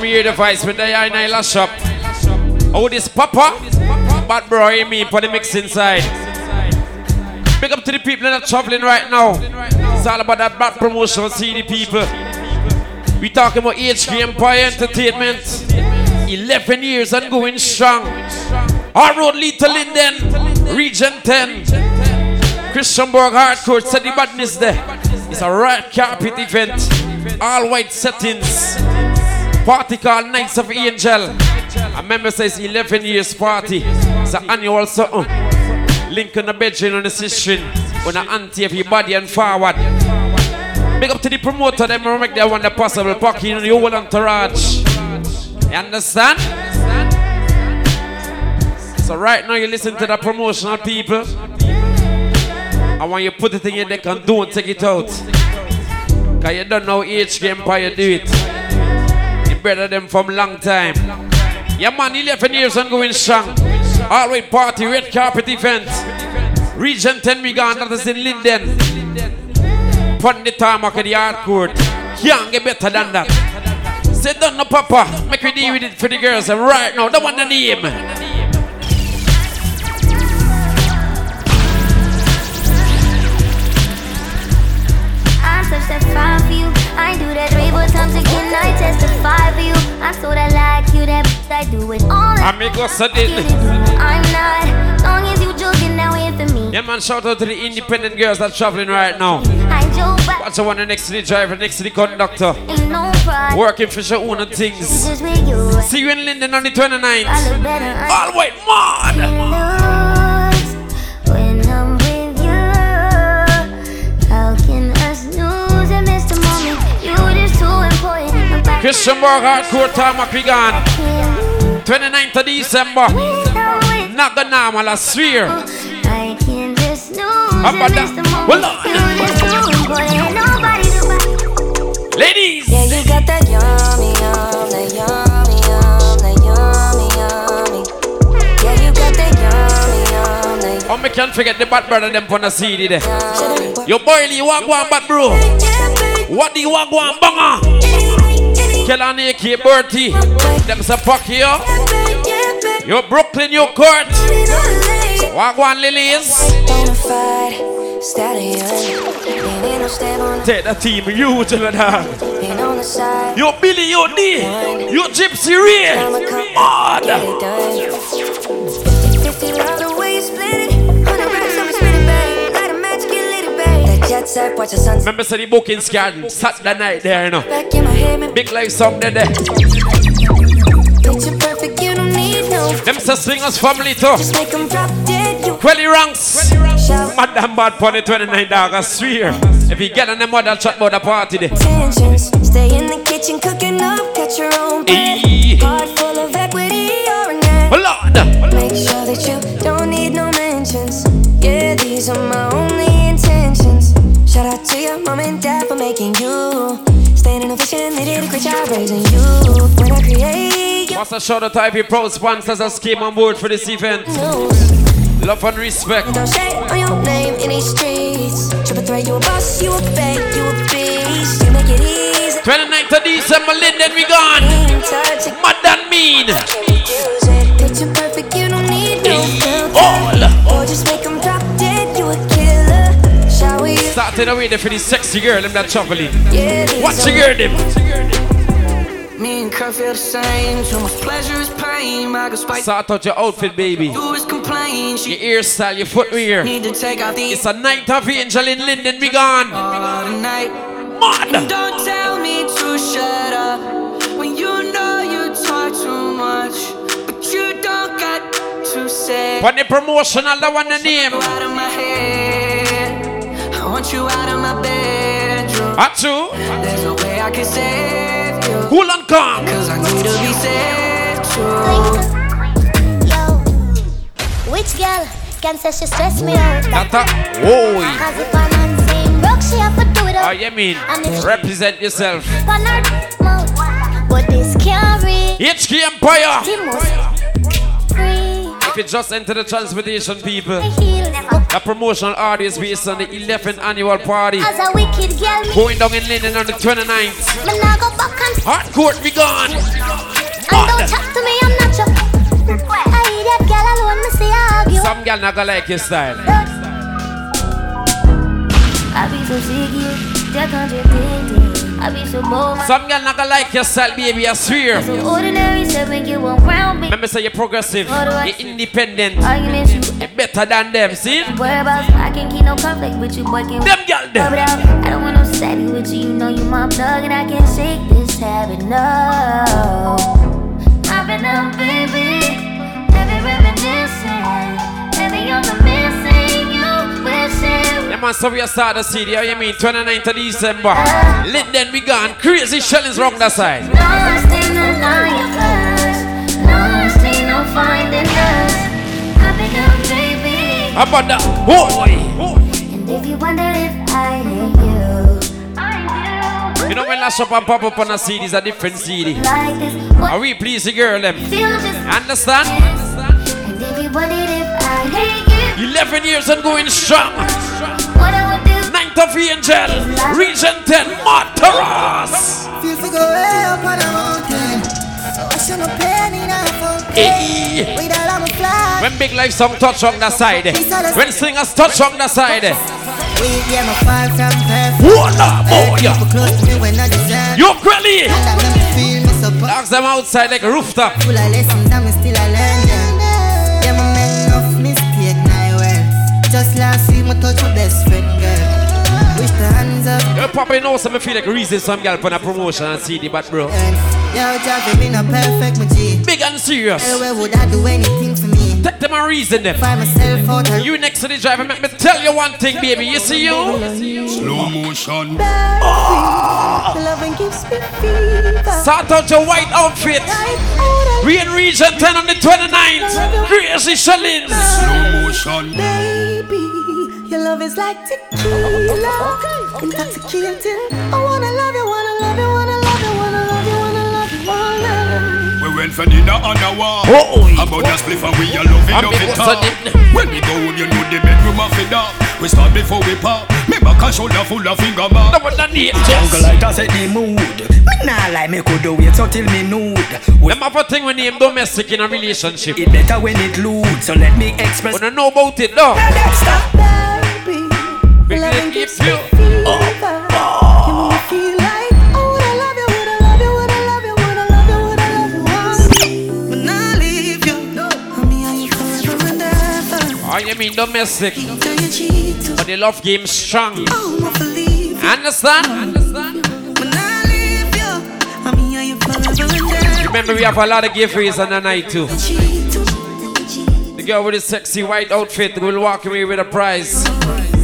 Here the voice with the lash up. Oh, this papa, bad bro, you me for the mix inside. Big up to the people that are traveling right now. It's all about that bad promotion, see the people. We talking about HK Empire Entertainment. 11 years and going strong. Our road lead to Linden, Region 10. Christianburg Hardcourt said the badness there. It's a red carpet event. All white settings. Party called Nights of Angel. A member says 11 years party. It's an annual something. Link on the bedroom on the session. On the anti everybody and forward. Big up to the promoter, them make that one the possible. Parking in the whole entourage. You understand? So right now you listen to the promotional people. I want you put it in your deck and don't take it out. Cause you don't know HK Empire do it. Better them from long time. Yeah man, 11 years and going strong. All right party, red carpet event. Region 10 we gone, that is in Linden. Put the tarmac at the hard court. Can't get better than that. Say don't no papa, make we deal with it for the girls and right now. Don't want the name. Fine for you. I do that three more times again. I testify for you. I'm so that like you, that I do it all. and I Sadin. get it. I'm not. Long as you joking, now wait for me. Yeah man, shout out to the independent girls that traveling right now. Hide your back. Watch the one next to the driver, next to the conductor. Ain't no pride. Working for your own things. You. See you in Linden on the 29th. I look better. I All man. Important. Nobody Christianburg Hardcourt we gone. 29th of December. when I'm with Not the normal, I swear. I can just lose How about miss that? the moment. Well, uh, you just too important. Nobody Ladies. Yeah, you got that yummy, yum, that yummy, yum, that yummy, yummy. Yeah, you got that yummy, yum, that Oh, me can't forget the bad brother them on the CD there. Yo, boy, you want one bad bro? What do you want one banger? Kelani AK Bertie. Them say fuck you. Yo, Brooklyn, you court. One lilies. Bonafide stallion. Ain't in no step on the Take the team, you to the ain't on the side. Yo, Billy, you D. You Gypsy Ray. Come Mad. Babe. That jet set, watch the sunset. Remember, say the booking scan Saturday night there, you know. Back in my head. Big life song there, there. Picture perfect, you don't need no. Them say swingers family too. Just make 'em drop dead. You Quelly ranks. Madam bad for the 29 dog, I swear. If you get on the mother chat about the party there. tensions. Stay in the kitchen cooking up, got your own. Hey. Heart full of equity, you're Lord. Make sure that you did a great job raising you. When I create your Must have shout out to IP Pro sponsors that came on board for this event. Love and respect. Don't shade on your name in these streets. Triple threat, you a boss, you a bank, you a beast. You make it easy. 29th of December, Linden, we gone. Ain't touch it, Mad and mean. can. Picture perfect, you don't need no filter. All. Or just make 'em drop dead, you a killer. Shall we? Starting away there for the sexy girl, them that traveling. Yeah, Watch the girl, them. Me and Kurt feel the same. Too much pleasure is pain. I go spike. Sort out your outfit, baby. Do is complain. Your She style, your footwear. need to take out the It's a night of angel in Linden, we gone. all. Mad. Don't tell me to shut up when you know you talk too much, but you don't got But the promotional, the one the name. Out of my head. I want you out of my bedroom. There's no way I can you. Cool and calm. Cause I need to be saved too. Yo, which girl can say she stress me out? Tata, whoa. Cause if a man saying broke, she have to do it Oh, up. you mean And if she represent yourself. on her. But this can't reach HK Empire. The most free. If you just enter the transportation, people, The a promotional audio is based on the 11th annual party As a wicked girl, going down in Linden on the 29th. me nah go back and Hardcourt be gone. And don't chat to me, I'm not your I hear that girl alone, me see her argue Some girl not gonna like your style. I be so sick, you That contradicting I be so bold, Some girl not gonna like your style, baby. I swear. so ordinary Said when you around me Remember, say you're progressive, you're independent, Arguments you you're better than them. See? I can't keep no conflict with you, boy, can Them girl them. I don't want no steady with you. You know you my plug, and I can't shake this habit. No, I've been up, baby. Man, so we are start the city. How you mean? 29th of December. Linden, we gone. Crazy shellings wrong that side. No stay no lying us. No finding us. Up, baby. How about that? Boy. And if you wonder if I hate you, I. You know when last up and pop up on a CD is a different CD. Are we please the girl them? Understand? And if you wondered if I hate you, 11 years and going strong. What I would do. 9th of Angel. Region 10. Mataras. Feel to go way up on a mountain. I should no pain in a fountain. Hey. With all of my flag. When big life song touch on the side. When singers touch on the side. We oh, yeah, my far from perfect. Voila, boy. People close to me when I deserve. You quelly. And that make feel me so Ask them outside like a rooftop. full of lessons and me still hands up. You probably know some feel like reason some girl put a promotion and CD, but bro. And yo, Javi, me not perfect, my G. Big and serious. Hey, where would I do anything for me? Take them and reason them. Find myself out of You next to the driver, make me tell you one thing, baby. You see you? Slow motion. Loving gives me fever. Sort out your white outfit. We in region 10 on the 29th. Crazy shillings. Slow motion. Baby, your love is like tequila, intoxicating. I wanna love you, wanna love you, wanna love you, wanna love you, wanna love you, wanna. We went for dinner on a walk. Oh, oh. About the spliff and we a love it, I'm love it what's talk. When we go home, you know the bedroom of it up. We start before we pop. Me back and shoulder full of finger No mark. one the name, Jungle just. light a set the mood. Me nah lie, me could do wait until me nude. Them have a thing when name domestic in a relationship. it better when it lewd, so let me express. Wanna know about it, though? Stop. Baby, Big loving lady, gives you- fever. You make me feel like oh, I love you, love you, wanna love you, wanna love you, wanna love you, wanna. When I leave you, I'm here you forever and ever. Oh, you mean domestic? Till you cheat, But the love game strong. oh, I believe. Understand? Understand? When I leave you, I'm here you forever and ever. Remember, we have a lot of giveaways on the night, too. The girl with the sexy white outfit will walk away with a prize.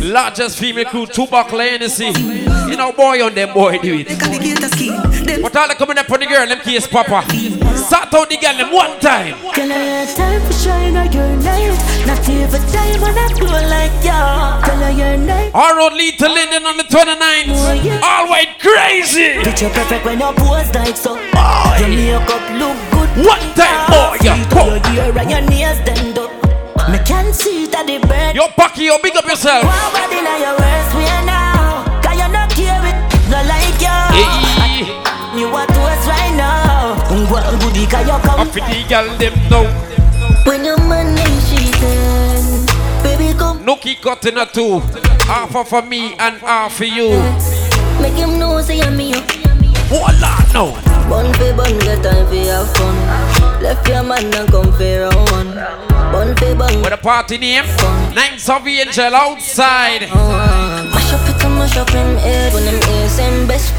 Largest female crew, two buckle Hennessy. You know, boy on them, boy, do it. They got the gator scheme. Them But all the coming up on the girl, them case papa. Sort out the girl, them one time. Girl, I had time for shine on your name. Not every time when I blow like ya. Girl, I your name. All road lead to Linden on the 29th. All white crazy. Picture perfect when your pose like so. Your makeup look good. One time, boy, yeah, See come. your ear and your nails done up. Me can see that the bird. Yo, Bucky, yo, big up yourself. Wow, body now your worst way now. Cause you not care it, not like you. Hey, You want to us right now. Well, goody, cause you come. up the girl, them now. When your money she done. Baby, come. Nookie cut in a two. Half for me and half for you. Make him know say I'm me. Voila, no. Bun fi bun, get time fi have fun. Left your man and come fi round one. Bun fi bun, With a party name, Ninth of Angel outside. uh, mash up it and mash up him head when him is him best.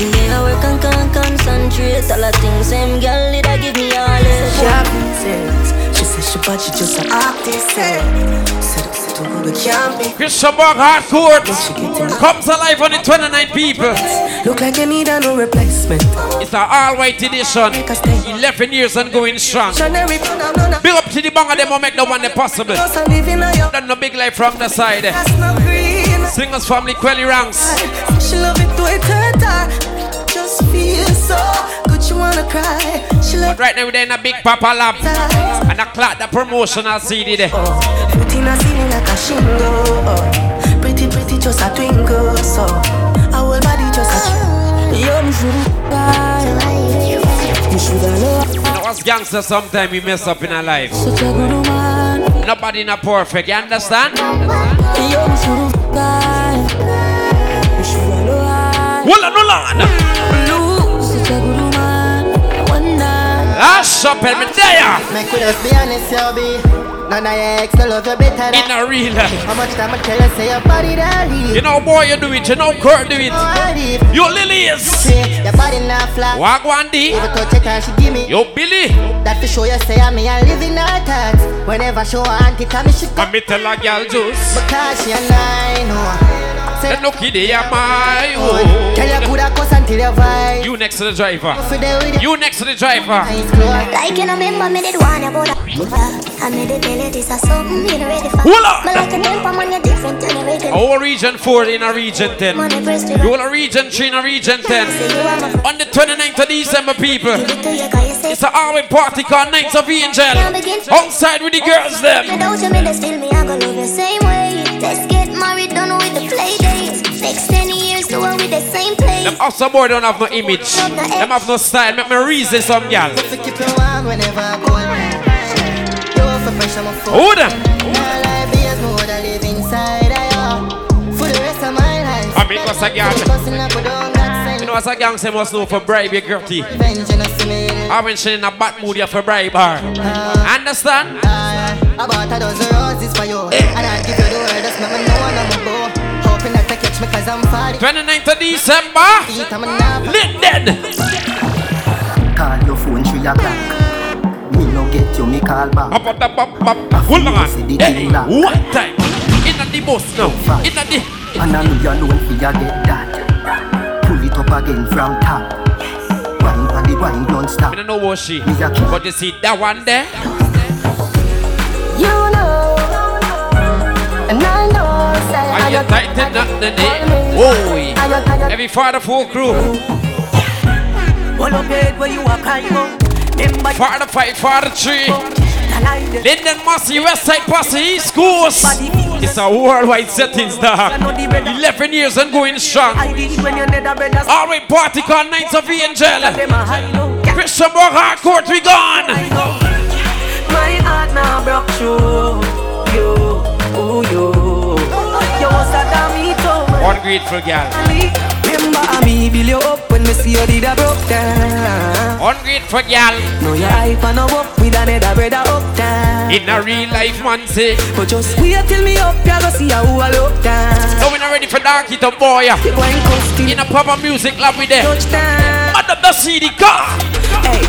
In the I work and can concentrate all the things him girl did I give me all it. Shopping says, she said she but she just an artist. Said said too good, we. Christianburg Hardcourt comes alive on the 29 people. Look like you need a no replacement. It's an all white edition. 11 years and going strong. Big up to the bang of them who make the one possible. Cause I'm living on your Done no big life from the side. that's not green. Singers family Quelly ranks. She love it to it her Just feel so good, wanna cry. She love But right now we're in a big Papa Lab. And I clock the promotional CD there. Oh. In a ceiling like a shingle. Pretty, pretty, just a twinkle. So, our body just a tr- Yo, me You shoulda know. You know, us gangsters sometimes we mess up in our life. Such a good woman. Nobody not perfect, you understand? Yo, me shoulda You shoulda know. Hold on, hold on. Such a good woman. I wonder. Last up in me there. Make we just be honest, yo, be. None of your ex no love you better In than a real life. How much time I tell you say your body that leave You know, boy, you do it. You know, girl do it. I You Lilies. See, Your body not flat Wagwan D. If you touch it and she give me Yo, Billy. That to show you say I'm me and live in her thoughts Whenever she want it, tell me she I me tell a girl juice. Because she a nine, oh Say, Then look at the my oh, oh. Tell you coulda cuss until you vibe You next to the driver. For the with You next to the driver. eyes Like you know, remember me did one about. I made it tell you this is something you know ready for. Hold on. Me like a temper man, you're different than you regular. Our region 4 in a region 10. Money pressed to You all a region 3 in a region 10. Say you are my On the 29th of December, people. Give it to you 'cause you It's a Harvey party called Nights of Angel. Outside with the oh, girls, them. Without you, me they still me, I gonna love you same way. Let's get married, Them also boy don't have no image. Them have no style. Make me reason some girl. To keep you warm whenever I go You for pressure, my Who them? Is more than live inside of you For the rest of my life I mean, what's a girl? Cussing up, but don't got sense. You know, as a gang, say must know for bribe your girty. Revenge, you know, see me in I when she in a bad mood, you for bribe her. Uh, Understand? I bought a dozen roses for you eh. And I give you the word, just make me know when I'm a bow Hoping that you catch me cause I'm falling 29th of December. Eat, I'm Lit dead. Call your phone three o'clock. Me no get you, me call back. Up, up, up, up, up. Hold on. Hey, one time. In the bus now. In the. And I know you alone for you get that. Pull it up again from top. Wine for the wine don't stop. I don't know what she. Me a king. But you see that one there? You know. And I know. Say, Are you tighten up the knee? Whoa. Every father full crew. One of bed where you are crying out. Remember you Father fight, father tree. the- Linden Massey, West Side Posse, East Coast. It's a worldwide settings, dog. 11 years and going strong. I did when you a All right, party called Nights of Angel. them a high low. Christianburg Hardcourt, we gone. My heart now broke through. Ungrateful girl. Remember me build you up when me see you did a broke down. Girl. No your hype and no up with another brother up down. In a real life, man, say. But just wait till me up, you go see how I look down. No, we not ready for dark it up, boy. In a proper music lab with touchdown. Mother the CD car. Hey,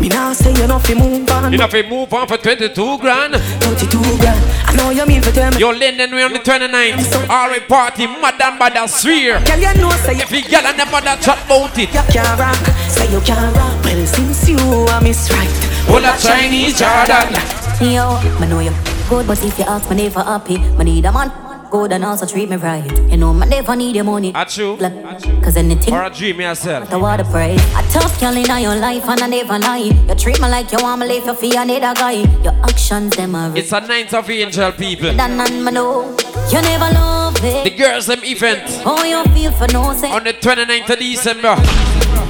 me now say you know fi move on. You know, if we move on for 22 grand. 32 grand. I know you mean for them. Yo, Linden, we on the 29th. All right, party, madam, but I swear. Girl, you know say If you get and them mother chat about it. you can't rock. Say you can't rock. Well, since you are miss right. All a Chinese Jordan. Yo, I know you good, but if you ask me never happy, I need a man good and also treat me right. You know, I never need your money. That's true. Like, Cause anything Or a dream yourself. the water price. A tough girl in your life and I never lie. You treat me like you want me live your fear another guy. Your actions them are It's a Nights of Angel, people. than know. You never love The it. girls, them event. How you feel for no say? On the 29th of December.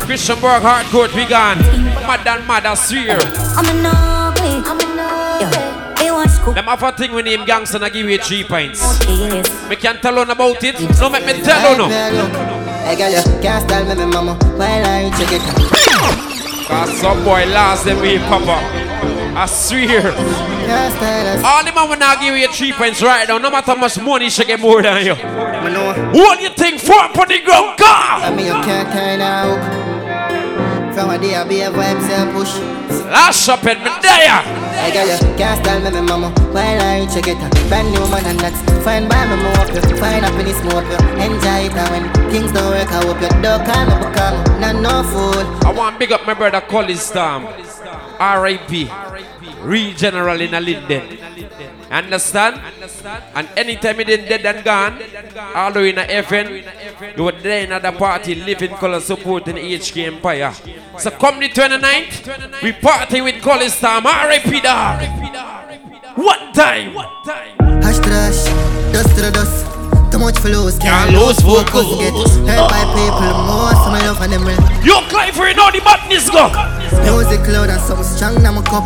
Christianburg Hardcourt, we gone. Mad and mad, I swear. I'm a ugly. Them have a thing with name gangster and I give you three pints. Yes. Me can't tell on about it. No, make me tell on no. Hey girl, you can't style me, me mama While I check it Cause some boy lost them way, Papa. I swear. Can't style us All the man will not give you three pints right now. No matter how much money she get more than you. What do you think for on the ground? Go! I mean you can't kind of From a day I be a vibe, push Last up in me there. I got you can't stand me, me mama. While I reach, you get a brand new man, and that's fine by me. More you find happiness, more you enjoy it. And when things don't work, I hope you don't call me I'm not no fool. I want big up my brother Colin Storm. R.I.P. Real General in a Linden. Understand? And anytime he did dead and gone, although in a FN, you were there in the party, living color supporting HK Empire. So come the 29th, we party with Colin Storm. R.I.P. dog. One time. Hash to the hash, dust to the dust. Too much for lose, Can't can't lose lose focus. focus. Get hurt by people, most of my love and them real. Yo, Clive, you know the badness go. Music loud and something strong in my cup.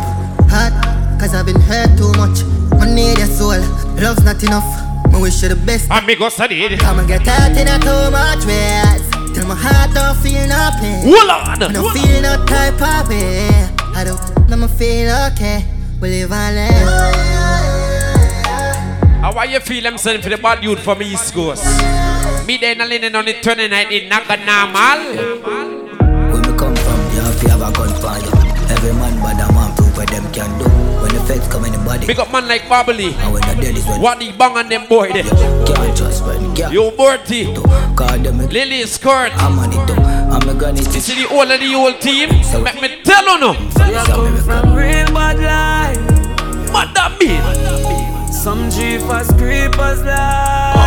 Hot, cause I've been hurt too much. I need your soul, love's not enough. I wish you the best. Amigos, I did. Come and get hurt in a too much ways. Till my heart don't feel no pain. Hold on. I don't feel no type of way. I don't, let me feel okay. We live and learn. How are you feel I'm for the bad youth from East Coast? Me there in a linen on the 29th in Naga normal. When we come from, you have to have a gun body, Big up man like Babali. and when the dead is when What the bang on them boy there. can't trust when girl Yo, Bertie. do. Call them Lily Skirt. I'm on it too. I'm a gun it You is. see the whole of the whole team? Let me tell you no. From real bad life. Madam me. Some jeepers, creepers life.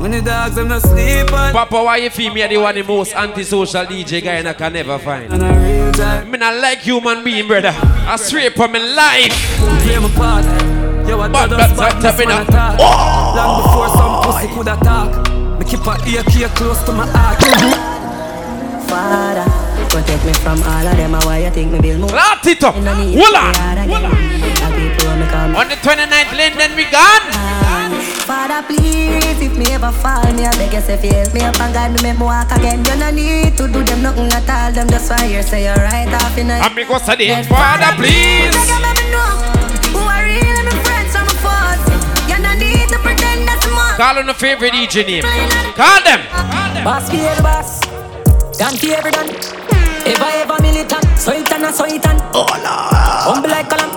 When the dogs them not sleeping. Papa, why you feel me are the one the most antisocial DJ guy and I can never find? And a real time. Me not like human being, brother. I swear for my life. Play. Yo, I But that's those not badness tapping man up. attack. Long before some pussy could attack. Me keep a ear care close to my heart. Father, protect me from all of them. Why you think me build more? Lot it up. Me no Hold on. be hard again. Like people when me come. On the 29th lane, then we gone. Ah. Father, please, if me ever fall, me I beg you say feel me up and God me make me walk again. You no need to do them nothing at all. Them just want you say you're right off in a. Amigos, I did. Father, please. Beg you let me know who are real and my friends and my foes. You no need to pretend that's a must. Call on the favorite DJ name. Call them. Boss be every boss, done for every done. Ever ever militant, so it and a so it and. Oh Lord. Humble like column,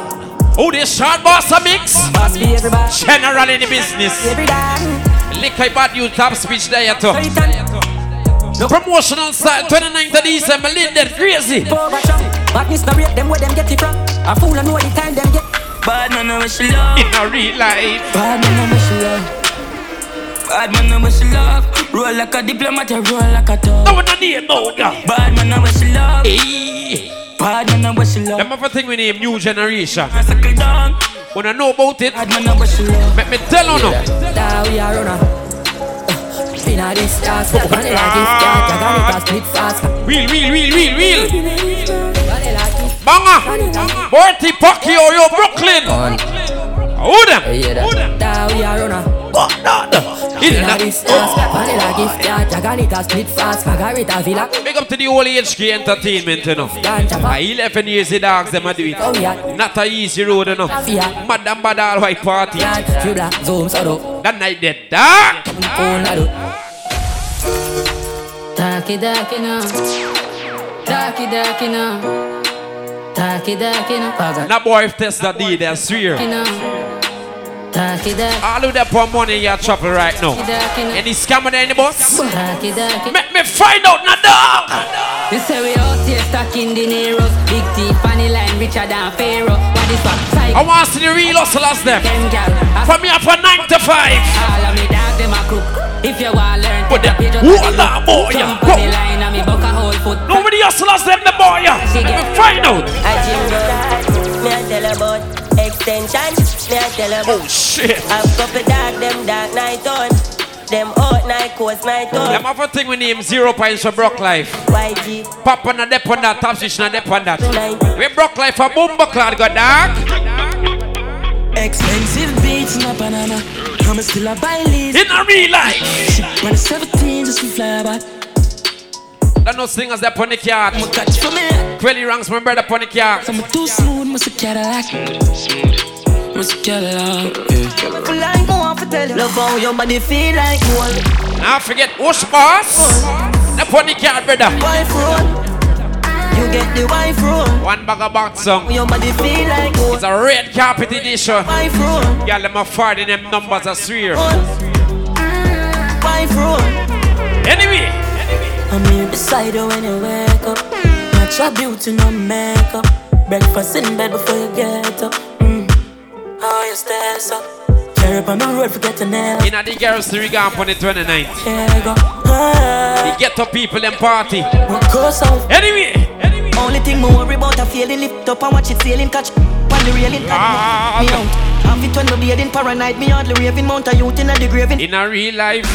Oh, this short boss a mix. boss be every boss, General in the business. every done. Lick I bad you top speech there too. So it and. Promotional style 29th of December, Linden, crazy. Overtrump, badness no rate them where them get it from. A fool I know the time them get. Bad man, I wish you love. In a real life. Bad man no wish you love. Bad man, I wish you love. Roll like a diplomat, roll like a dog. No one a name out there. Bad man, I wish you love. Hey. Bad man, I wish you love. Them have a thing we name New Generation. I suckle down. When I know about it, Bad man, I wish you love. let me tell you now. Now we are runner. Uh, Inna this dance, vanilla gift card, I got it a split fast. Real, real, real, real, real. Vanilla gift. Banga. Bertie Pacquiao, oh, yo, Brooklyn. Who them? Who them? Now we are runner. In Inna that- vanilla gift card, I got it a split fast. Margarita Villa. Big up to the whole HK Entertainment, you know. Ah, 11 years the dogs, them a do it. Oh. Not a easy road, you know. Madam Badal White Party. Zoom, so. That night, the dark. Phone, I do. Darky, darky now. Darky, darky now. Darky, darky now. That boy if test that deed, I swear. Now. Darky, darky. All of that poor money in your chopper right now. Any scammer there in the bus? Make me find out, now, dog. You say we out here stuck in the Neros Big T, funny line, richer than Pharaoh What is I want to see the real hustlers them. them gal I From here for 9 to 5. All of me dog, them a crook If you want to learn, But take a them- page out who are me I tell about Oh, shit. I've couple dark, them dark night on, them hot night coast night Them on. have a thing we name Zero Points for Brock Life. YG, Papa na dep on that, top switch na dep on that. 90, We Brock Life a boom clad got dark. Expensive beats in a Panama. I'm still a buy lead. In a real life. When I'm 17, just to fly back. That no singers that on the car. I'ma catch for me. Quelly ranks my brother on the car. I'm too smooth, must a Cadillac. Must a Cadillac. Yeah. Full like more for tell you. Love how your body feel like gold. Now forget who's Boss. That on the car, brother. Wife road, You get the wife room. One bag of box song. Your body feel like gold. It's a red carpet edition. Wife room. Girl, them a fart in them numbers, I swear. Wife room. Anyway. I'm here beside you when you wake up. Natural beauty, no makeup. Breakfast in bed before you get up. How you stay so? Carry up on the road, forget to nail. In a the girls to regard on the 29th. Here you go. Ah. The ghetto people them party. Go south. Anyway. Only thing me worry about a feeling lift up and watch it sailing catch on the railing. Ah, me out. Half it when me bleeding paranoid. Me hardly raving mount a youth in a the graving. In a real life.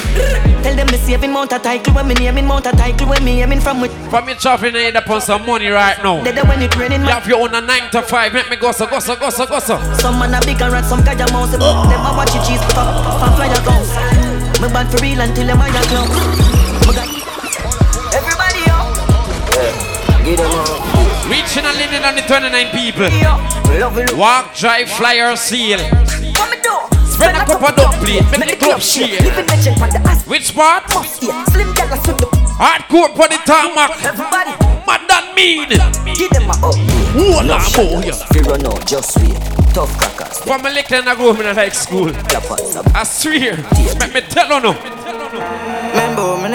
Tell them me saving mount a title when me naming mount a title when me aiming from with. From me chopping head upon some money right now. Dead when it raining. You have your own a 9 to 5. Make me go so, go so, go so, go so. Some man a big and rat, some kaja mouse. Them a oh. watch it cheese pop up and fly a bounce. Me bad for real until them higher clown. Me got everybody up. Give them a Reaching and living on the 29 people. Walk, drive, fly or seal. What me do? Spread a cup of duck plate. Make the club shake. Living legend on the ass. Which part? Yeah, slim gal a suit the Hardcore for the tarmac. Man, that mean. Give them a up. Boy? Fi run out, just wait. Tough crackers. From a little and I go home in like school. On. I swear. Make me tell you no.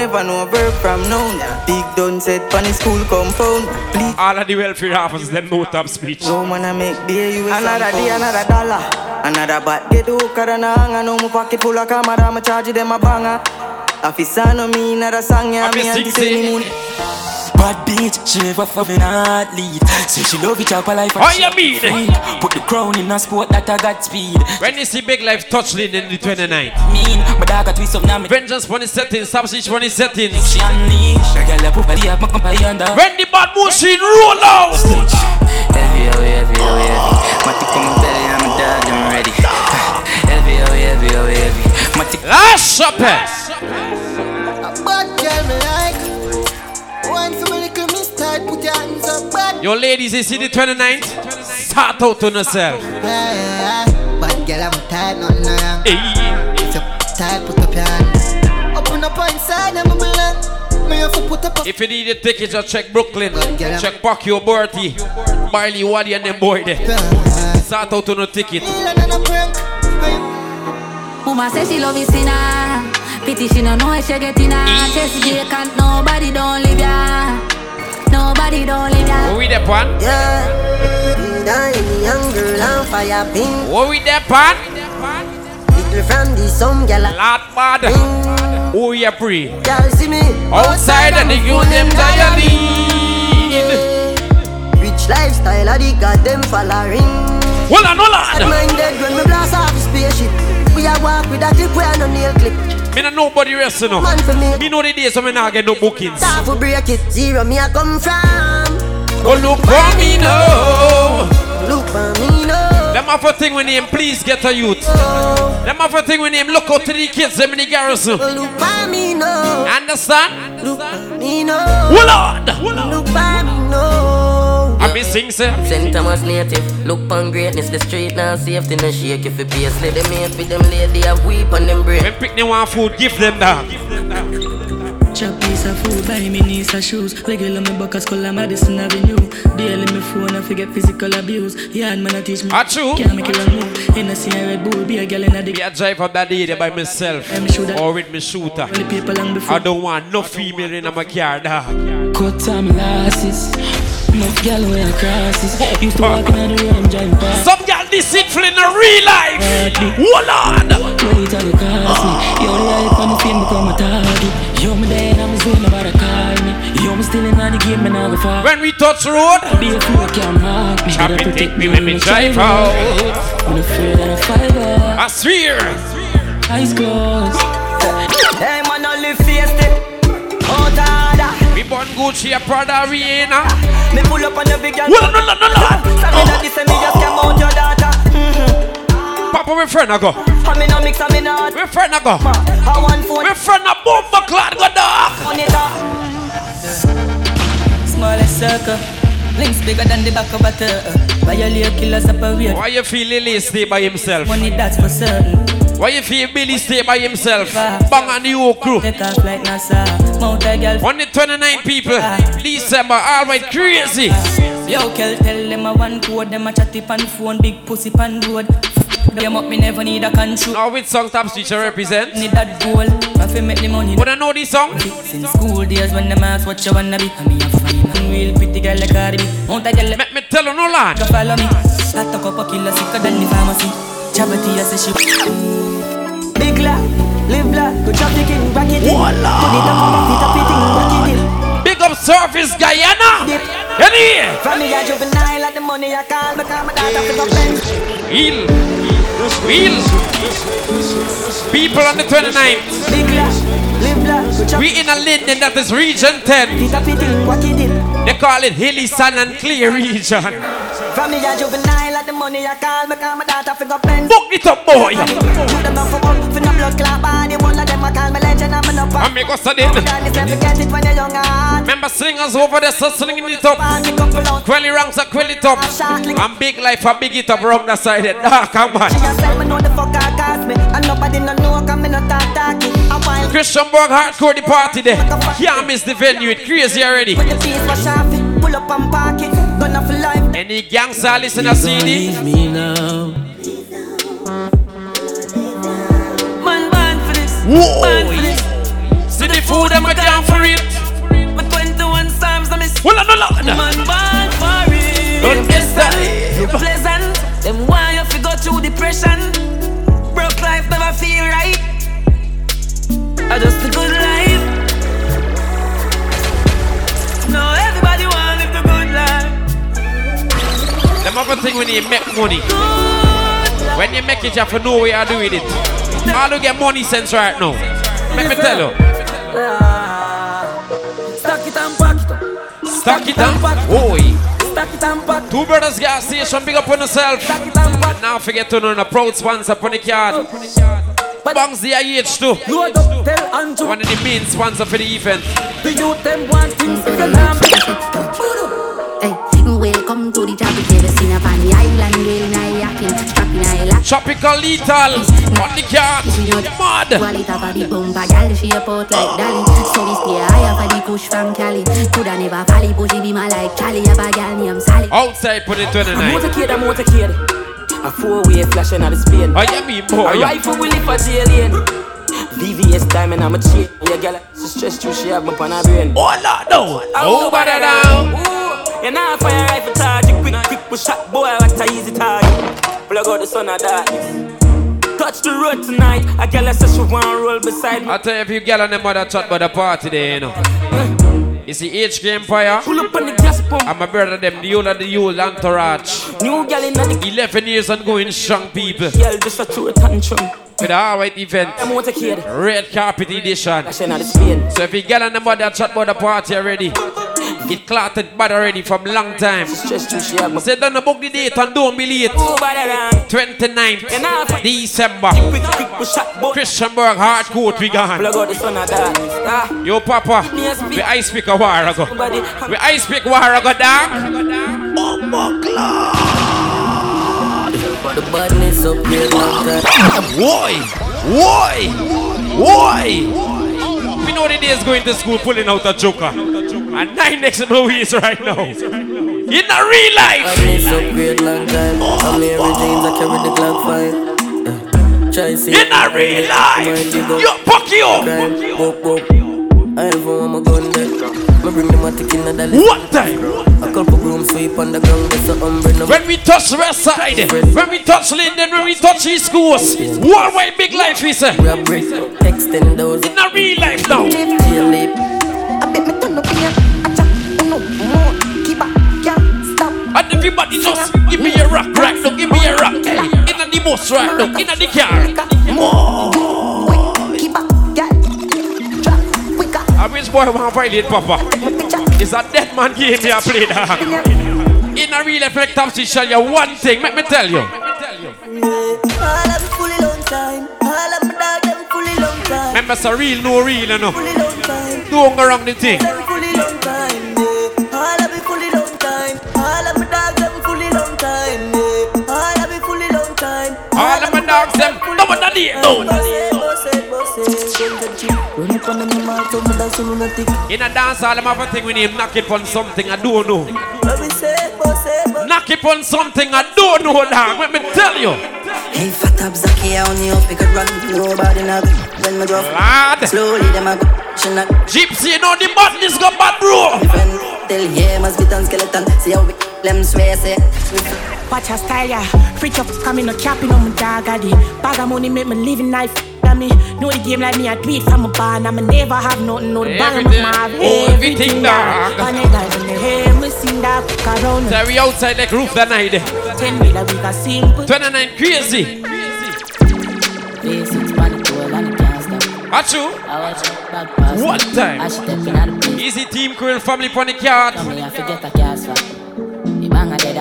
Remember, me never know a verb from noun. Big done said pon the school compound. Please, All of the welfare officers, them no top speech. no man I make day you Another day, another dollar. Another bat get hook and a hanger. No my pocket full of camera, me charge them a banger. Officer no me not a song, yeah, Happy me and six, this eh? moon. Bad bitch, she never fucking hard lead. Say she love it up her life. and How you mean? free. Put the crown in a sport that I got speed. When you see Big Life touching in the 29th. Mean, my dog a twist up now. Me Vengeance for the settings, substance for the settings. she unleash. A girl a put body up, my company under. When the bad machine roll out. Heavy, oh, heavy, oh, heavy. Matic on my belly, I'm a dog, I'm ready. Heavy, oh, heavy, oh, heavy. Matic. Last supper. Eh? Bad girl me like One for my little mister Put your hands up Bad Your ladies, you see the 29th? Start out on yourself. yeah, yeah, yeah. Bad girl I'm tight Nothing wrong Hey. If you tight Put up your hand Open up inside I'm a belong Me have to put up If you need a ticket, just check Brooklyn. Yeah. Check Pacquiao, Bertie, Barley, Waddy, and them boy there. Start out on a ticket. feeling and a prank Woman say she love his sinner. Pity she no know where she get in her. Chest vacant, nobody don't live ya. Nobody don't live ya. What we that pan? Yeah. Dying young girl on fire pin. What we that pan? Little from the some gal. Lot bad. Oh, yeah, free. Girl see me Outside and the youth them dialing. Rich lifestyle, I the them following. Hold on, hold Bad on. minded when me blast off the spaceship. We a walk with a clip, we a no nail clip. Me not nobody rest you know. Man for me. Me know the days when me not get no bookings. Start for break it, zero me a come from. Go look for me now. Look for me now. Them have a thing when name please get a youth. Oh. Them have a thing when name look out to the kids them in the garrison. Look for me now. Understand? Look for me now. Hold on. Look for me now. Sing sir. St. Thomas native, look on greatness, the street now safety no shake if you pay slip. Them mate with them lady have weep on them brain. When pick them one food, give them that. Chop piece of food, buy me niece of shoes. Regular me buckets, color Madison Avenue. Daily me phone, I forget physical abuse. Yeah, man, I teach me. Ah, true. Can't make it wrong move. In a see a Red Bull, be a girl in a dick. Me a drive up that day by myself or with me shooter. Only people long before. I don't want no female in my car, dog. Cut time lasses. Enough gal wear crosses. Used to walk in the room, past. Some girl deceitful in a real life. Hold on. Wait till you cast me. Yo, life on the ah. film become a target. Yo, me dead, I'm just waiting about a call me. Yo, me still in the game, and I go far. When we touch road, be a fool, can't mark me. Chop Gotta it, protect take me when me drive out. I'm afraid that I fight I swear. Eyes closed. Dada. Gucci, a Prada, Rihanna. Me pull up on the big girl. Well, no, no, no, no. Sorry that this me just came out your daughter. Mm-hmm. Papa, we friend I go. I me no mix, I me not. We friend I go. I want phone. We friend a bomba clad go dog. On it up. Smallest circle. Links bigger than the back of a turtle. Violate killer separate. Why you feel Lily stay by himself? Money that's for certain. Why you feel Billy stay by himself? Bang on the whole crew. Take off like NASA. Mount a girl. Only 29 people. December, all right, crazy. Yo, Kel, tell them a one code. Them a chatty pan phone. Big pussy pan road. Them up, me never need a control. Now which song Top you represent? Need that goal. I feel make the money. Would I know this song? Since school days when them ask what you wanna be. I mean, I'm fine. Real pretty girl like Cardi B. Mount a girl. Let me tell you no lie. Follow me. That talk up a killer sicker than the pharmacy. Chabati, I say she. Big life, live life, go trafficking, back it in. Put it up, put it up, it in, back it in. Big up Surface Guyana. Get here. From me, I juvenile, like the money I call, but I'm a dad, I pick up pen. Heal. Heal. People on the 29th. Big life, live life, We in a Linden that is region 10. Put it up, it in, back it in. They call it Hilly Sun and Clear region. From me, I juvenile, like the money I call, I'm a dad, I pick up pen. Book it up, boy. Put them up for one, for no blood clot body, one of them I call me legend, I'm an upper. And me go study it. Forget it when you're young Remember singers over there, so slinging it up. Quelly ranks are quelly top. And big life, a big it up wrong the side. of Dark and man. She ah, a say me know the fuck I got me And nobody no know cause me no talk talky Christianburg hardcourt the party there. Can't miss the venue, it crazy already. Put the piece for Shafi Pull up and park it Gonna for life Any gangster listen to CD? Leave me now. Man born for this Born for this. See the food I'm a down for it. My 21 Psalms I miss. Well, no, no, no. Man born for it Don't get You pleasant. Them why you fi go through depression? Broke life never feel right. I just a good life Them other thing when you make money. When you make it, you have to know you do with it. All you get money sense right now. Let me tell you. Stack it and pack it up Stack it and. Stack it pack Two brothers gas station, big up on yourself. And now forget to know the proud sponsor on the card. Oh. Bangs the IH too. Load up, tell Andrew One of the main sponsor for the event. The youth them want things you Hey, welcome to the tropical scene up on the island, well, I yakin, strapping I lack. Tropical lethal on the card. Mad. Wallet up a big bumper, gal, she a pot like Dolly. So we stay higher for the push from Cali. Coulda never valley, pussy be my like Charlie, have a gal named Sally. Outside put it 29. Motorcade, a motorcade. A four-way flashing at the spin. Oh, yeah, me boy. A rifle will live for jail lane. VVS diamond, I'm a chain. Yeah, girl, she stress too, she have me on her brain. Oh, Lord, no. Oh, Over there now. You know fire rifle charge. You quick, quick, push shot, boy, what a easy target. Plug out the sun of darkness. Touch the road tonight. A girl says she want roll beside me. I tell you, if you get on the mother chat about the party there, you know. You see HK Empire? Pull up on the gas pump. I'm a brother them, the old and the old entourage. New girl in the 11 years and going strong people. girl just a true tantrum. With the alright event. Red carpet edition. The. So if you get on the mother chat about the party already, it clotted bad already from long time. Stress too, she have me. Say don't book the date and don't be late. Over there, 29th December. quick, quick, push. Christianburg hardcourt we gone. Plug out the sun of darkness. Ah, Yo, Papa, we ice pick a war ago. We ice pick war ago, dog. Oh my The badness up here, Why? Why? Why? We know the days going to school pulling out a joker. And nine next to know he is right now. In the real life. Badness up great long time. I'm Mary James, I carry the Glock five. Uh, Try see. In the real life. Yo, fuck you. Whoop, whoop. I ever want my gun there. Me bring the matic in the What time? A couple broom sweep on the ground, there's a umbrella. When we touch West Side, when we touch Linden, when we touch East Coast, worldwide big life is uh, extend those. in the real life now. Jail lip. And everybody just give me a rock right now, give me a rock. Hey, in the bus right now, in the car. Keep up. I wish boy want to violate Papa. It's a dead man game you play dog. In a real effect, I'm shall you one thing. Let me tell you. All of me fully long time. All of my dog them fully long time. Remember, it's a real, no real, you know. Fully long time. Don't go wrong the thing. Them, I'm out of the lunatic. In a dance hall, I'm have a thing when him knock it on something I don't know. Knock it on something I don't know, dog. Let me tell you. Hey, fat up Zaki, I only hope you could run. Nobody not when my drop. Lad. Slowly, them a go. She not. Gypsy, you know the badness got bad, bro. Tell yeah, must be done skeleton. See how we them swear say. Watch her style, yeah. Freak up, coming no capping on my dog, I did. Bag of money make me living life. I me know the game like me, I do it from a barn. I'ma never have nothing, no the bang Everything, of my have everything, oh, dog. On the guys in the hair, we sing that fuck around. So we outside like roof that night. Eh? Ten million, we got simple. 29 crazy. Face it's panic, well, and it can't stop. Achu. I watch it back pass. One time. I should step in at the place. Easy team, Quill family pon the card. Come here, forget a gas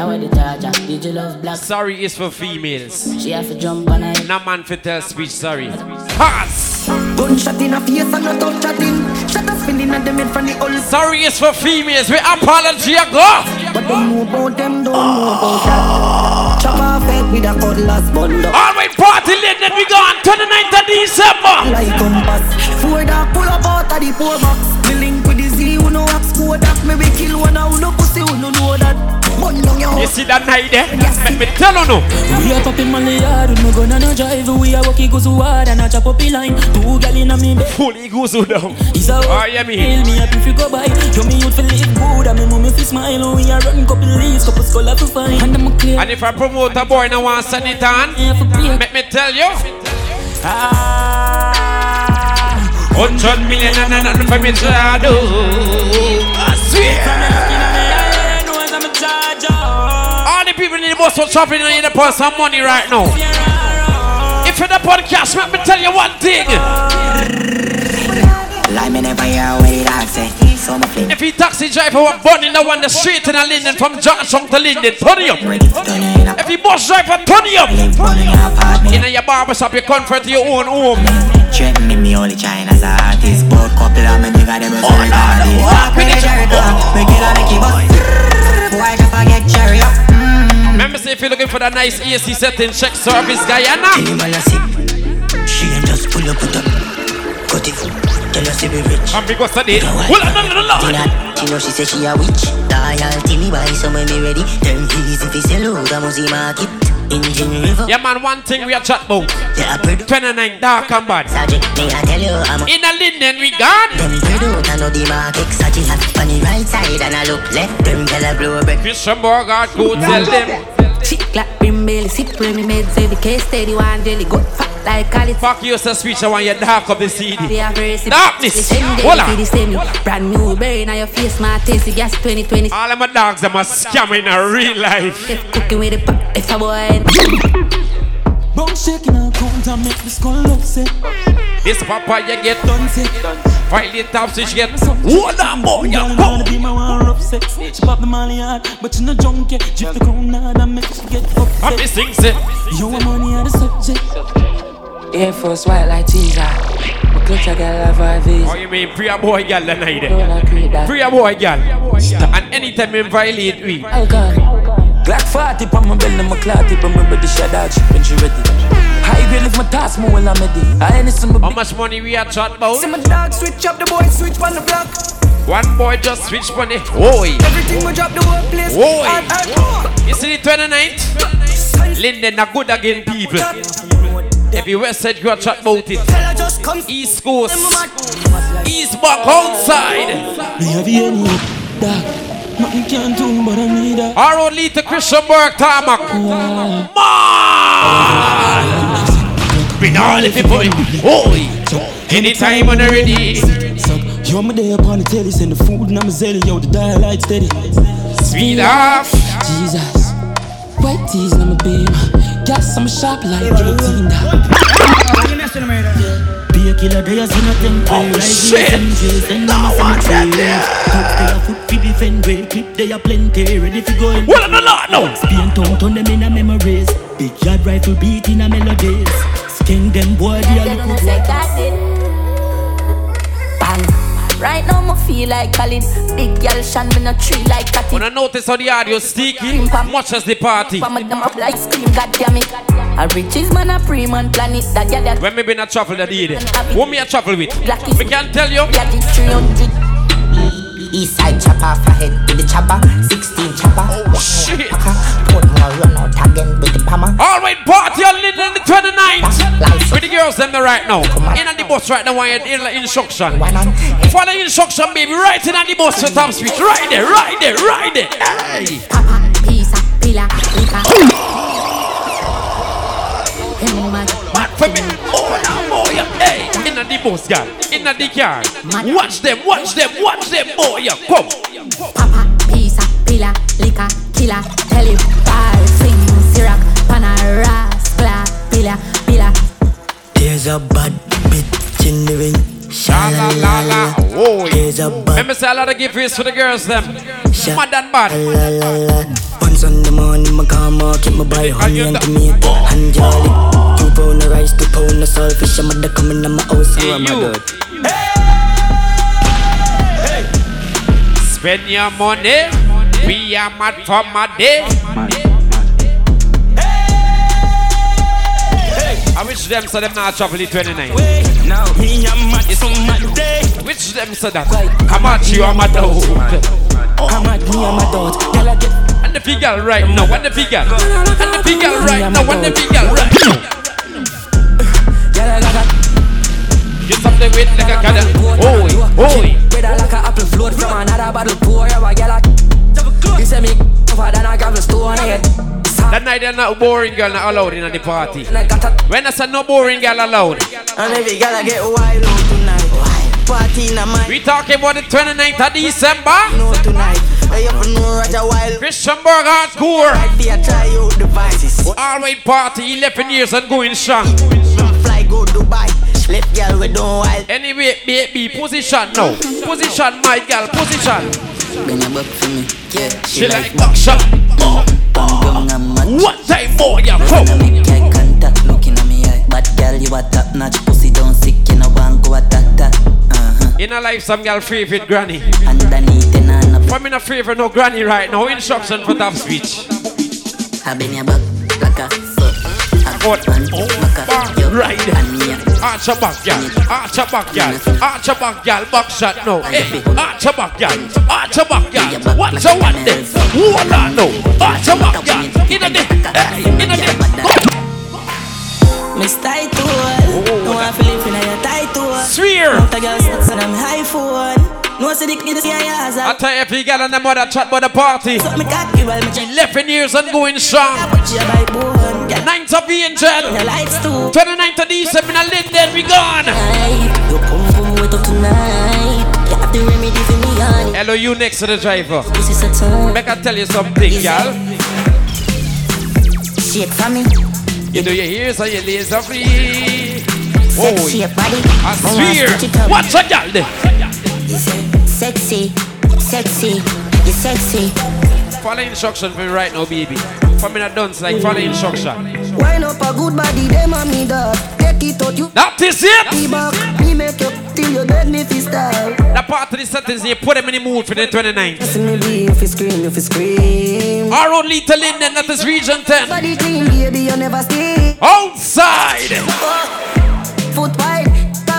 I wear the charger. Did you love black? Sorry is for females. She have to jump on it. No man for tell speech sorry. Pass. Gunshot in a face and a touch at him. Shut up, feeling at them in from the old. Sorry is for females. We apology a go. But them know about them, don't know about that. Chop off head with a cutlass bundle. All right, party late, then we gone 29th of December. Like compass. Four dog pull up out of the poor box. Me link with the Z, who know ask score that. Me we kill one, who no pussy, who no know that. Bun down your You see that night there? Let me tell you no. We are popping money yard, no gun and no drive. We are walking goes hard and a chop up the line. Two gal in a me bed. Fully goes down. Is a Oh, yeah, me. Hail me up if you go by. Yo, me youth feel live good and me mummy fi smile. We are run couple leaves, couple skull to find. And I'm clear. And if I promote a boy, now want send it on. Let me tell you. Ah, Hundred million and nothing for me to do. I swear. The people in the are shopping and you put some money right now. If you're the podcast, let me tell you one thing. Lie me never hear what it all say. My flame. If you taxi driver was born in the one the street in a Linden from Johnson to Linden, turn up. If you bus driver, turn up. In your barber shop, you comfort your own home. Threaten me, me only China's artist. Both couple of me nigga them is all party. Walk with the cherry up, make it a make it bust. Boy, just forget cherry up. Remember, say if you're looking for that nice AC setting, check service Guyana. She ain't just pull up with up. Cut it. Tell her she be rich. And because of it. Hold on, no, no, no, no. She know she say she a witch. Loyalty me buy some when me ready. Ten keys if you sell out, I must see market. Engine river. Yeah, man, one thing we are chat about. Yeah, I 29 dark and bad. Sergeant, me I tell you, I'm In a Linden, we gone. Them product, I know the market. Sachi on the right side and I look left. Them tell a blow back. Christian Borgard, go tell them. Chick like brim belly, sip when me meds every case steady one jelly good fat like quality. Fuck you, sir, speech. I want you dark up the CD. Darkness. Darkness. Hold Hold on. Brand new berry now your face, my tasty gas 2020. All of my dogs, them are scamming in a real life. Cooking with the pop, if a boy. Bone shaking and count and make the skull upset. This papa you get done sick. Violate Top Speech get Hold on boy you Girl, wanna be my sex. She pop the molly hard, but you no junkie. Drift the crown hard and make she get upset. I'm missing it. You want money on the subject. Air Force white like teaser. My clutch I got a five V's. Oh you mean pre a boy girl the night Don't I create that? Pre a boy girl And anytime you violate we Oh God. Glock 40 on my belly, my clout tip, I'm ready to shut out shit when she ready. High grade lift my task more when I'm ready. I ain't some How much money we are chat about? See my dog switch up the boy, switch on the block. One boy just switch money Oi Everything we drop the whole place. Oi Hard, hard. You see the 29th? Linden are good again people If you west side you are chat about it East Coast East back outside Me have you any dog. Nothing can do but I need a Our own lead to Christianburg Tarmac Man Bring all the people Oi oh, Anytime when you're ready Yo, my day upon the telly, send the food and I'm a zelly, yo, the dial light steady. Speed off. Jesus. White tees, I'm a beam. Gas, I'm a sharp like 18 Be a killer, they are seen temple. Oh, shit. Now watch that foot fi defend way clip they are plenty ready fi go in Well, no, no, no. Spain town turn them in a memories Big yard rifle beat in a melodies Skin them boy they a look good Bang. Right now, me feel like Khalid. Big girl, shan me no tree like Cathy. When I notice how the audio sticky, much as the party. Pam them up like scream, God damn it. A riches man a pre man planet that girl that. When me been a travel that did it. Who me a travel with? Me can tell you. Yeah, the 300. East side chopper, for head to the chopper. 16 chopper. Oh shit. Put more run out again with the hammer. All right, party on the on the 29th. With the girls them there right now. In on the bus right now, I in instruction. Follow instruction, baby. Right in on the bus to top speed. Right there, right there, right there. Hey. Papa, pizza, pila, pika. Mad for me. Oh, now, boy. Hey, in the bus, girl. In the car. Watch them, watch them, watch them, boy. Yeah, come. Papa, pizza, pila, lika, killer. Tell him, ball, sing, syrup, panaras, gla, pila, pila. There's a bad bitch in the ring. La la la la. Oh, There's a bad Let me say a lot of give face for the girls them. Mad and bad. la la la. Once on the morning, my karma keep my boy honey and tomato and jolly. Two pound of rice, two pound of. I'm mother coming to my house, so I'm. Spend your money. We are mad for my day. I wish them so them not travel the 29. Now me I'm mad so mad day. Which them so that? How much you are mad out? I'm mad me I'm mad out. Girl I get And the figure right now, and the figure. And the figure right now, and the figure right now. I Get something with like a caddy. Oi, oi. Better like a apple float from another bottle pour. Girl a You say me tougher than a gravel stone. That night they're not boring girl not allowed in the party. When I say no boring girl allowed. And every girl I get wild out tonight. Party in mind. We talking about the 29th of December. No tonight. I to know Roger Wild. Christianburg hardcourt. Right try out devices. All right party, 11 years and going strong. Fly go Dubai. Left girl we don't wild. Anyway, baby, position now. Position, my girl, position. Bring a buck for me. Yeah, She like buckshot. Oh, One time more, When come. contact, looking at me eye. Bad girl, you a top notch. Pussy don't sick, you know want go attack that. Uh-huh. In a life, some girl favorite granny. Underneath and on. I'm in a favor no granny right now. Instruction for top speech. I been your back like a. Oh, Right. Arch your back, girl. Arch back, girl. Arch back, girl. Back shot now. Hey, arch your back, girl. Arch back, girl. Watch your one there. Hold on now. Arch your back, girl. In a day. In a day. Miss title. No one feel it in your title. Swear. Out a girl and I'm high phone. No see the kid see your. I tell you, if you got on the mother chat about the party. So me cocky while me check. 11 years and going strong. She a buy 9th of Angel. your lights too. 29th of December in a Linden, we gone. You come from wait up tonight. You have the remedy for me honey. Hello, you next to the driver. Pussy set on. Make I tell you something, girl. Shake for me. You do your ears and your laser free. Oh, body. I swear. Watch a there. Sexy, sexy, you sexy. Follow instruction for me right now, baby. For me not done, like follow instruction. Wine up a good body, them a me dog. Take it out, you That is it. me back. Me make you till you beg me fi style. The part of the sentence you put them in the mood for the 29th. Listen me be if you scream, if you scream. Our own little Linden, that is region 10. Body clean, baby, you never stay. Outside. Foot wide,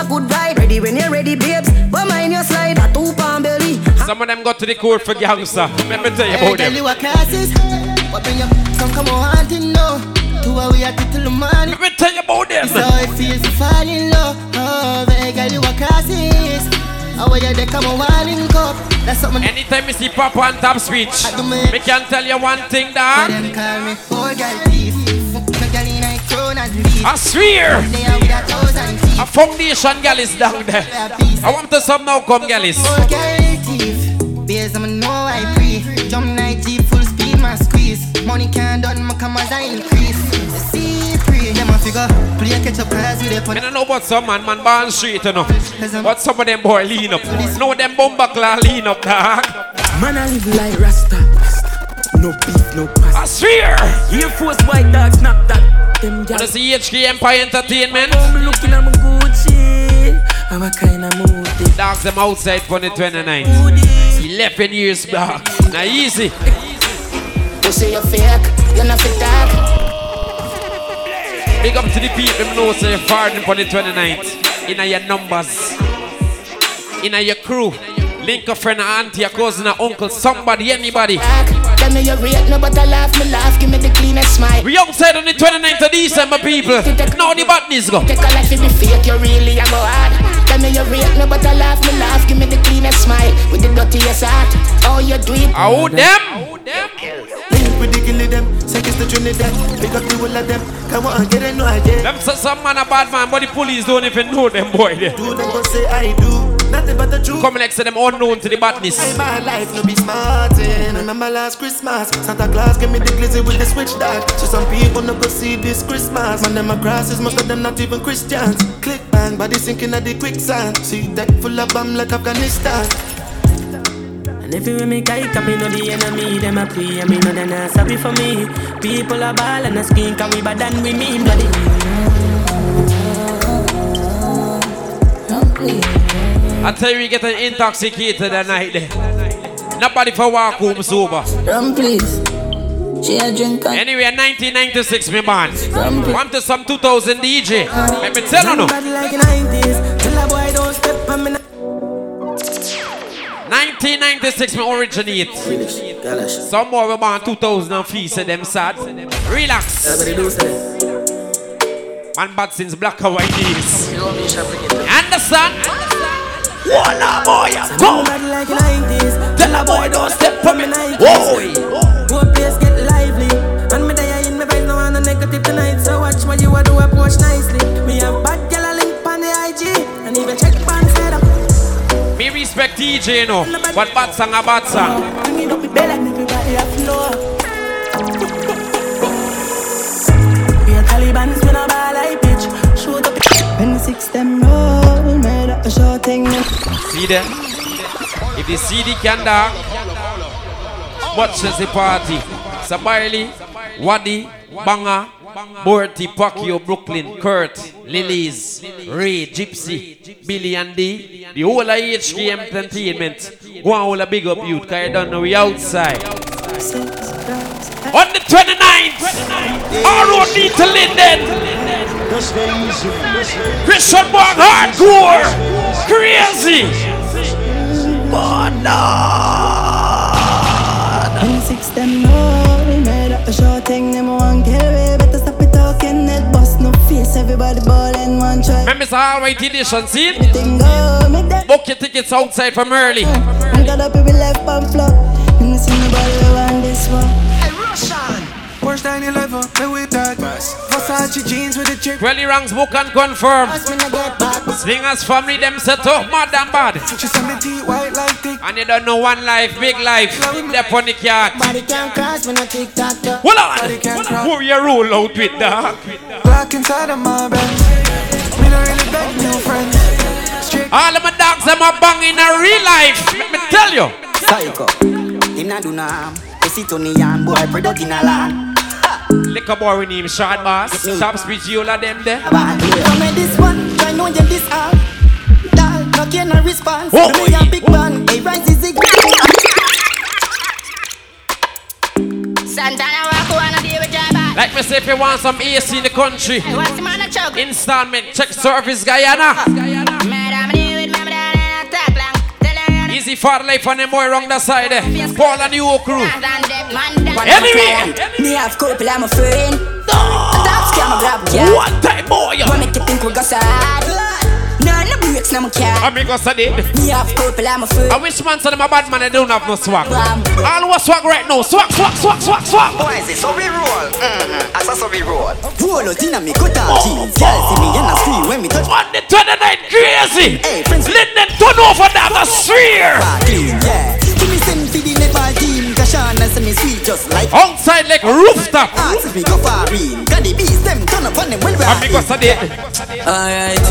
good vibe. Ready when you're ready, babes. Some of them got to the court for gangster. Let me tell you about them. you what classes. What bring you some come on no. Two hour we at it till the morning. Let me tell you about them. So it feels to fall in love. Oh, hey, girl, you what classes. How are they come on winding cup? That's something. Anytime you see Papa on top speech, me can tell you one thing, dog. Them call me poor girl thief. Girl in a crown and. I swear. They are with a. A foundation gal is down there. I want to some now come. Poor girl thief. Beers, I'ma know I pre. Jump night Jeep, full speed, my squeeze. Money can't done, my come I increase. See free, yeah, my figure. Play catch up cars with the I don't know about some man, man born street, you know. But some of them boy lean up. No, them bomba claw lean up, dog. Man, I live like Rasta. No beef, no pasta. I swear. Air Force white dog, snap that. Them Wanna see HK Empire Entertainment? I'm looking at my Gucci. I'm a kind of moody. Dogs them outside for the 29th. 11 years back. Now easy. You say you're fake, you're not fit that. Big up to the people know say you're farting for the 29th. In your numbers. In your crew. Link a friend, a auntie, a cousin, a uncle, somebody, anybody. Tell me you rate no, but I laugh, me laugh, give me the cleanest smile. We outside on the 29th of December, people. Now the badness go. Take a life if be fake, you really a go hard. Tell me you rate no, but I laugh, me laugh, give me the cleanest smile. With the dirtiest heart, oh you do it. Oh them. Link with the gilly them, say it's the Trinidad. Pick up the whole of them, come on, get it, no idea. Them some man a bad man, but the police don't even know them boy there. Do them go say I do, nothing but the truth. Come next to them unknown to the badness. Hey, my life no be smart. Remember last Christmas, Santa Claus gave me the glizzy with the switch dog. So some people no go see this Christmas. Man, them a crosses, most of them not even Christians. Click bang, body sinking at the quicksand. See that full of bomb like Afghanistan. And everywhere me guy come, me know the enemy, them a pray, and me know they not sorry for me. People are ball and a skin, can we bad than we mean bloody. I tell you, we getting intoxicated that night there. Nobody for walk home sober. Rum, please. She a drink and Anyway, 1996, me man. Want to some 2000 DJ. Let me tell you no. Like 90s, tell a boy don't step on me. 1996, me originate. Some more we born 2003, say them sad. Relax. Man bad since black and white days. Understand? One boy, Go bad like 90s, tell a boy don't step on me. Whoa. Whole place get lively. And me there in my vibes, no one no negative tonight. So watch what you a do, approach nicely. Me have bad girl a link on the IG, and even check band set up. Me respect DJ, you know. But bad song a bad song. Oh, Bring it up with bell and everybody a floor. We a Taliban's when a ball like bitch. Shoot up. When the six them roll, See them? If the CD can dark, much as the party. Sabaili, Wadi, Banga, Borty, Pacquiao, Brooklyn, Kurt, Lilies, Ray, Gypsy, Billy and D, the whole of Entertainment. Go on, all a big up youth, cause you don't know we outside. On the 29th, our road to Linden. Christianburg hardcourt, crazy. When the six them roll, made up a short thing. Them one kill way, better stop it talking. Net bust no face, everybody ball in one try. Remember the Alright Edition, see? Everything go, make that. Book your tickets outside from early. And got up, we left and flop. And see nobody around this one. Worst 911, me with that. Versace jeans with the drip. Quelly ranks book and confirm. Slingers family them set up mad and bad. She send me teeth white like thick. And you don't know one life, big life. They're on the cat. Body can't cross when I tick tock. Hold on. Who you roll out with that? Black inside of my Benz. Me don't really beg new friends. Straight All of my dogs them are bang in a real life. Let me tell you. Psycho. Him not do no harm. You see Tony Yan boy product in a land. Liquor boy with him short boss. Top speech you all of them there. Come here this one, I know them this hard. Dal, no care no response. Oh, Me a big bang, hey rise is it. Santana walk wanna deal with your bad. Like me say if you want some AC in the country. What's the man a chug? Installment, check service Guyana. Madam, deal with me, down in a talk long. Tell her you're Easy for life on the boy wrong the side there. Paul and the whole crew. Man. Anyway. Me have couple, I'm a friend. Top scam, I grab cat. One time boy. What make you think we go sad? No, no breaks, no, my cat. Amigo Sadi. Me have couple, I'm a friend. I wish man said I'm a bad man, I don't have no swag. All who swag right now, swag, swag, swag, swag, swag. Why is it so we roll? Mm-hmm. As a so we roll. Roll out in a me cut off jeans. Girl see me and I scream when me touch. On the 29 crazy. Hey, friends. Let them turn over the atmosphere. Clean, yeah. Team. Kashan and me sweet just like. Outside like rooftop. Ah, Ask me go far in. Got the beast them turn up on them when we are Amigo Sadi. Alright.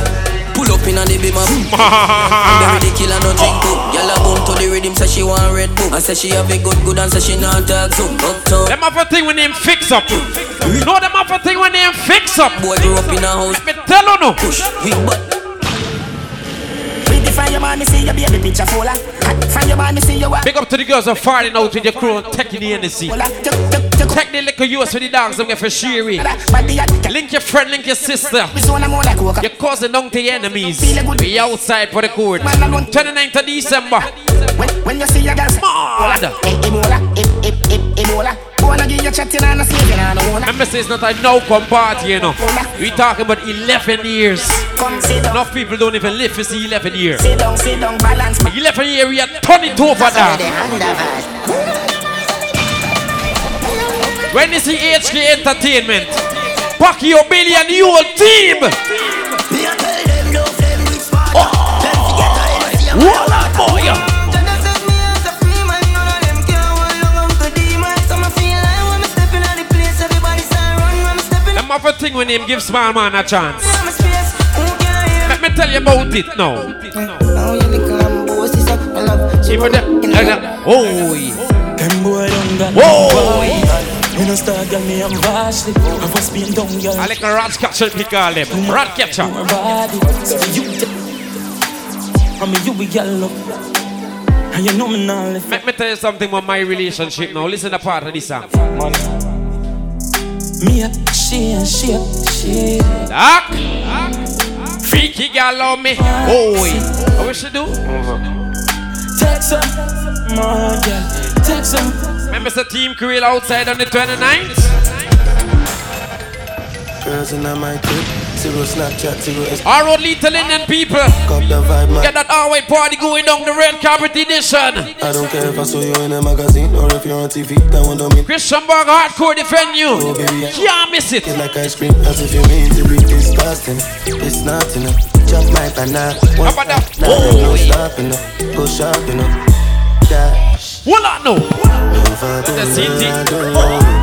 Pull up in a the beam up. Bury the killer no drink too. Gyal a boom to the rhythm, say she want red boom. I say she have a good good and say she not talk so. Uptown. Them have a thing when them fix up. No, them have a thing when them fix up. Boy grew up in a house. Let me tell you no. Push we butt. Your man, me see your baby picture full of. From your man, me see your wife. Big up to the girls that farting out with your crew and taking the NC. Take the little US for the dogs and get for Sherry. Link your friend, link your sister. Your cousin down to your enemies. We outside for the court. 29th of December. When you see your girl, Mad. Ebola, e- e- e- Ebola. Wanna give you chatting and a slaving and a wanna. Remember, say it's not a no come party, you know. We talking about 11 years. Enough people don't even live for see 11 years. Sit down, sit down, balance. 11 years, we are turn it over now. When you see HK Entertainment, pack your Billy and your whole team. Oh, voila, boy. Have a thing when him give small man a chance. Let me tell you about it now. Even the- like that- Oh, yeah. Them boy don't got Whoa. no You know start girl me I'm vastly I was being down girl I like a rat catcher, we call them. Rat catcher. My body So you t- I mean you be girl up And you know me now left Let me tell you something about my relationship now. Listen to part of this song. Me a she and she a she Doc. Freaky girl love me. Oh, yeah. What we should do? Text her More girl Text her Remember the team crew outside on the 29th? Girls in my crib, zero Snapchat, zero Our road little Indian people. Cop the vibe, man. Get that all-white party going down the red carpet edition. I don't care if I saw you in a magazine or if you're on TV. That one don't mean. Christianburg hardcourt defend you. Oh, baby, Can't miss it. It's like ice cream, as if you mean to be disgusting. It's not enough. Chop my banana. How about that? Nah, Oh, no yeah. stop enough. Go sharp enough. Dash. What I know? If I The city. know,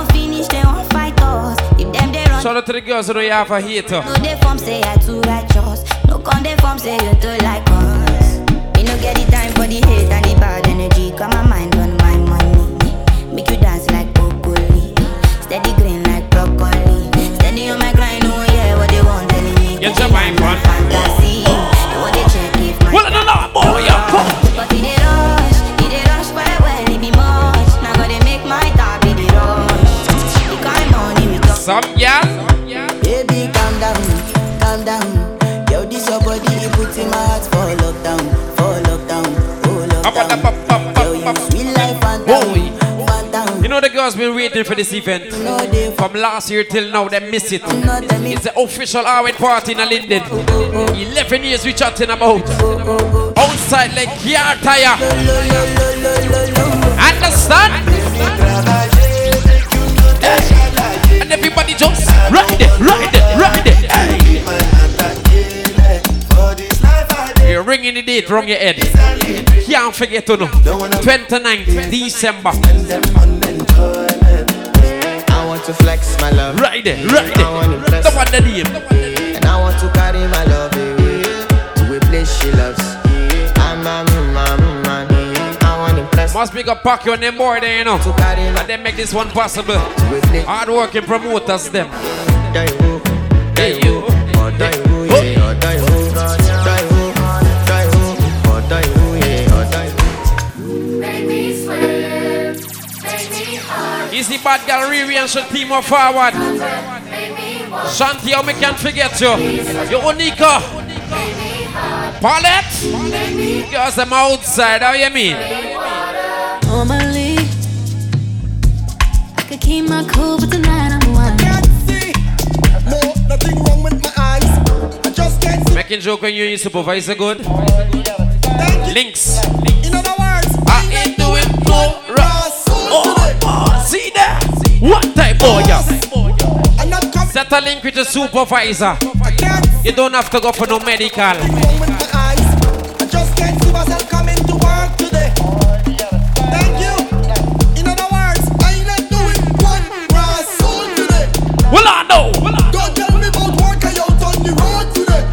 Shout out to the girls who know you have a hater. no they form say I too righteous. No con they form say you too like us. Me no get the time for the hate and the bad energy. Got my mind on my money. Make you dance like broccoli. Steady green like broccoli. Steady on my grind, oh yeah, what they want me. Get your mind on. Girls been waiting for this event from last year till now. They miss it. It's the official Arwin party in Linden. 11 years we chatting about. Outside like car tire. Understand? And everybody jumps. right there, right there, right there. You're ringing the date wrong your head. Can't forget to know. 29th December. To flex my love. Right there, right there. I want to impress. The one that name. And I want to carry my love away to a place she loves. I'm a man, man. I want to impress. Must pick up pack on them boy there, you know. And they make this one possible. Hard working promoters them. Bad girl Riri and should team up forward. Shanti, how me can't forget you. You Unika. Paulette. Girls, I'm outside. How you mean? Normally, I could keep my cool, but tonight I'm wild. No, nothing wrong with my eyes. I just can't see. Making joke when you and your supervisor good. Links. In other words, I ain't doing no wrong. See there? What type boy, yeah? Set a link with the supervisor. You don't have to go for no medical. I just can't see myself coming to work today. Thank you. In other words, I ain't doing one soul today. Well, I know. Don't tell me about work I out on the road today.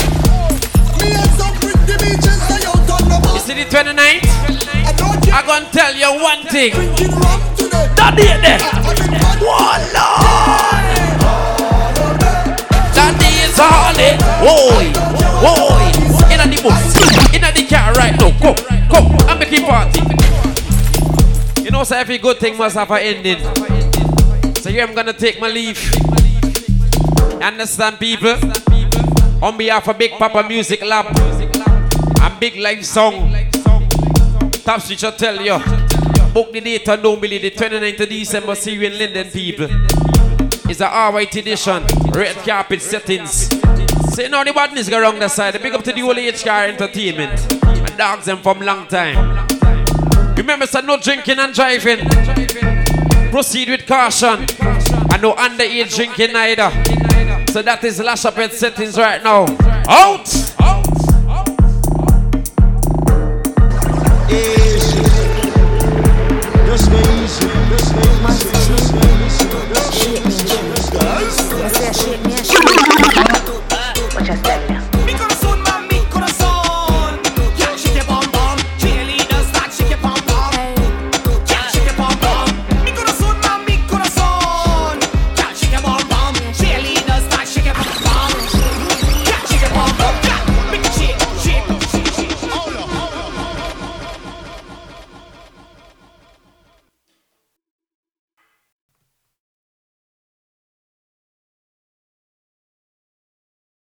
Me and some pretty bitches I out on the You see the 29th? I'm gonna tell you one thing. That day there. One Lord. That day is holly. Oi, oi. Inna the bus, inna the car right now. Come, come, I'm making party. You know, so every good thing must have an ending. So here I'm gonna take my leave. Understand, people? On behalf of Big Papa Music Lab and Big Life Song. Top Speech will tell you. Book the date and don't believe the 29th of December, see you in Linden, people. It's a alright edition. Red carpet settings. Say so, now the badness go wrong the side. Big up to the whole car entertainment. And dogs them from long time. Remember, sir, no drinking and driving. Proceed with caution. And no underage drinking either. So that is lash up at settings right now. Out! Out! Out! Out! Out! Você é shit, minha shit. Watch é step.